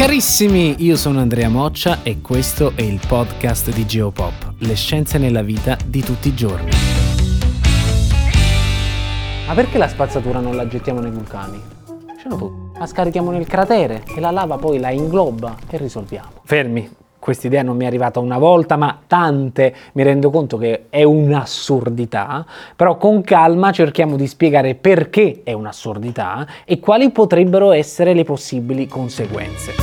Carissimi, io sono Andrea Moccia e questo è il podcast di Geopop, le scienze nella vita di tutti i giorni. Ma perché la spazzatura non la gettiamo nei vulcani? C'è tu. La scarichiamo nel cratere e la lava poi la ingloba e risolviamo. Fermi, questa idea non mi è arrivata una volta, ma tante mi rendo conto che è un'assurdità, però con calma cerchiamo di spiegare perché è un'assurdità e quali potrebbero essere le possibili conseguenze.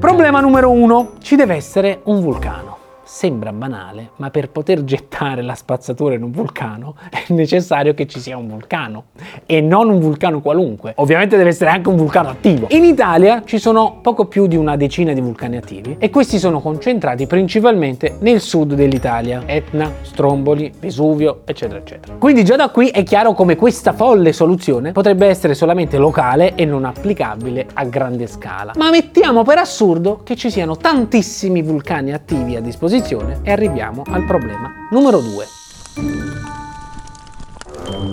Problema numero uno, ci deve essere un vulcano. Sembra banale, ma per poter gettare la spazzatura in un vulcano è necessario che ci sia un vulcano e non un vulcano qualunque. Ovviamente deve essere anche un vulcano attivo. In Italia ci sono poco più di una decina di vulcani attivi e questi sono concentrati principalmente nel sud dell'Italia, Etna, Stromboli, Vesuvio, eccetera, eccetera. Quindi già da qui è chiaro come questa folle soluzione potrebbe essere solamente locale e non applicabile a grande scala. Ma mettiamo per assurdo che ci siano tantissimi vulcani attivi a disposizione posizione e arriviamo al problema numero 2.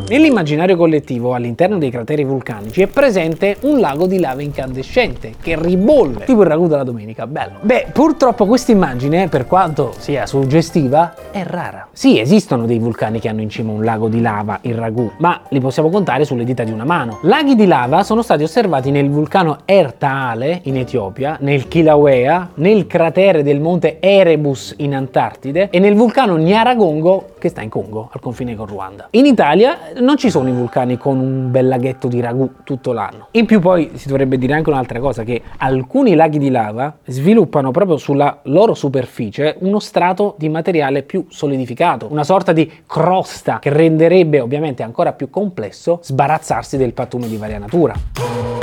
Nell'immaginario collettivo, all'interno dei crateri vulcanici, è presente un lago di lava incandescente che ribolle, tipo il ragù della domenica, bello. Beh, purtroppo questa immagine, per quanto sia suggestiva, è rara. Sì, esistono dei vulcani che hanno in cima un lago di lava, il ragù, ma li possiamo contare sulle dita di una mano. Laghi di lava sono stati osservati nel vulcano Ertaale in Etiopia, nel Kilauea, nel cratere del monte Erebus in Antartide e nel vulcano Nyaragongo che sta in Congo, al confine con Ruanda. In Italia non ci sono i vulcani con un bel laghetto di ragù tutto l'anno. In più poi si dovrebbe dire anche un'altra cosa, che alcuni laghi di lava sviluppano proprio sulla loro superficie uno strato di materiale più solidificato, una sorta di crosta che renderebbe ovviamente ancora più complesso sbarazzarsi del pattume di varia natura.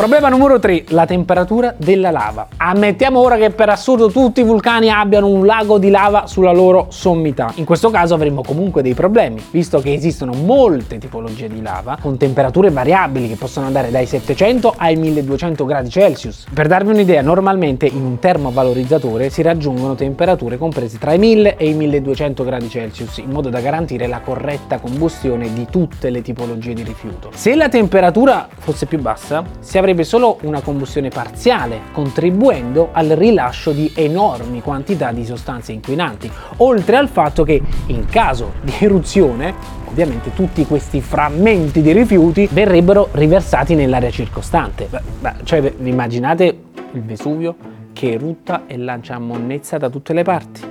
Problema numero 3, la temperatura della lava. Ammettiamo ora che per assurdo tutti i vulcani abbiano un lago di lava sulla loro sommità. In questo caso avremo comunque dei problemi, visto che esistono molte tipologie di lava con temperature variabili che possono andare dai 700 ai 1200 gradi Celsius. Per darvi un'idea, normalmente in un termovalorizzatore si raggiungono temperature comprese tra i 1000 e i 1200 gradi Celsius, in modo da garantire la corretta combustione di tutte le tipologie di rifiuto. Se la temperatura fosse più bassa, si avrebbe avrebbe solo una combustione parziale, contribuendo al rilascio di enormi quantità di sostanze inquinanti, oltre al fatto che in caso di eruzione ovviamente tutti questi frammenti di rifiuti verrebbero riversati nell'area circostante. Beh, cioè, immaginate il Vesuvio che erutta e lancia monnezza da tutte le parti?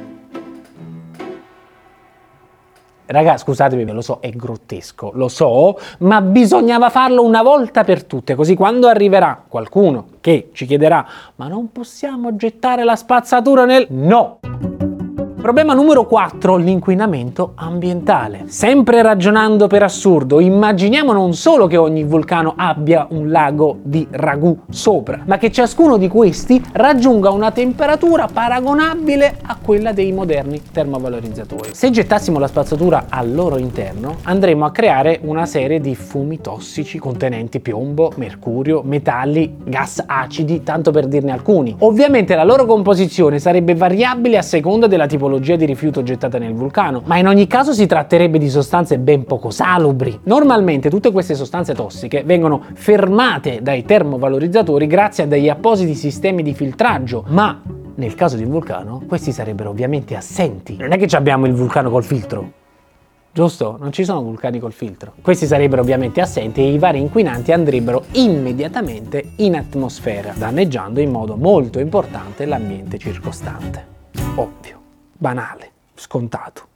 Raga, scusatemi, lo so, è grottesco, lo so, ma bisognava farlo una volta per tutte, così quando arriverà qualcuno che ci chiederà ma non possiamo gettare la spazzatura nel... No! Problema numero 4, l'inquinamento ambientale. Sempre ragionando per assurdo, immaginiamo non solo che ogni vulcano abbia un lago di ragù sopra, ma che ciascuno di questi raggiunga una temperatura paragonabile a quella dei moderni termovalorizzatori. Se gettassimo la spazzatura al loro interno, andremo a creare una serie di fumi tossici contenenti piombo, mercurio, metalli, gas acidi, tanto per dirne alcuni. Ovviamente la loro composizione sarebbe variabile a seconda della tipologia tipologia di rifiuto gettata nel vulcano, ma in ogni caso si tratterebbe di sostanze ben poco salubri. Normalmente tutte queste sostanze tossiche vengono fermate dai termovalorizzatori grazie a degli appositi sistemi di filtraggio, ma nel caso di un vulcano questi sarebbero ovviamente assenti. Non è che abbiamo il vulcano col filtro, Giusto? Non ci sono vulcani col filtro. Questi sarebbero ovviamente assenti e i vari inquinanti andrebbero immediatamente in atmosfera, danneggiando in modo molto importante l'ambiente circostante. Ovvio banale, scontato,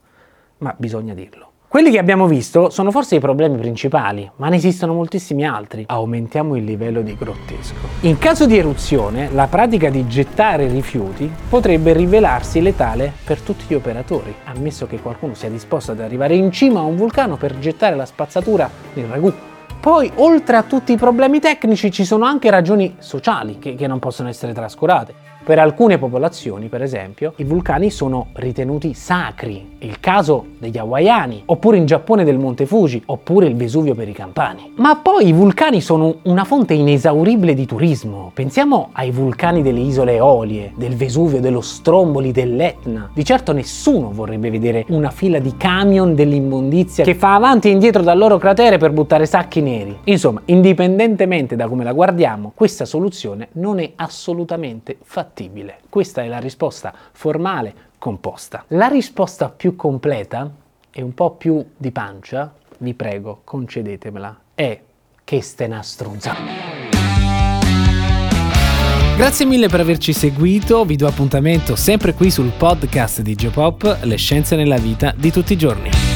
ma bisogna dirlo. Quelli che abbiamo visto sono forse i problemi principali, ma ne esistono moltissimi altri. Aumentiamo il livello di grottesco. In caso di eruzione, la pratica di gettare rifiuti potrebbe rivelarsi letale per tutti gli operatori, ammesso che qualcuno sia disposto ad arrivare in cima a un vulcano per gettare la spazzatura nel ragù. Poi, oltre a tutti i problemi tecnici, ci sono anche ragioni sociali che, che non possono essere trascurate. Per alcune popolazioni, per esempio, i vulcani sono ritenuti sacri. Il caso degli hawaiani, oppure in Giappone del Monte Fuji, oppure il Vesuvio per i campani. Ma poi i vulcani sono una fonte inesauribile di turismo. Pensiamo ai vulcani delle isole Eolie, del Vesuvio, dello Stromboli, dell'Etna. Di certo nessuno vorrebbe vedere una fila di camion dell'immondizia che fa avanti e indietro dal loro cratere per buttare sacchi neri. Insomma, indipendentemente da come la guardiamo, questa soluzione non è assolutamente fattibile fattibile. Questa è la risposta formale composta. La risposta più completa e un po' più di pancia, vi prego, concedetemela, è che ste una struzza. Grazie mille per averci seguito, vi do appuntamento sempre qui sul podcast di Geopop, le scienze nella vita di tutti i giorni.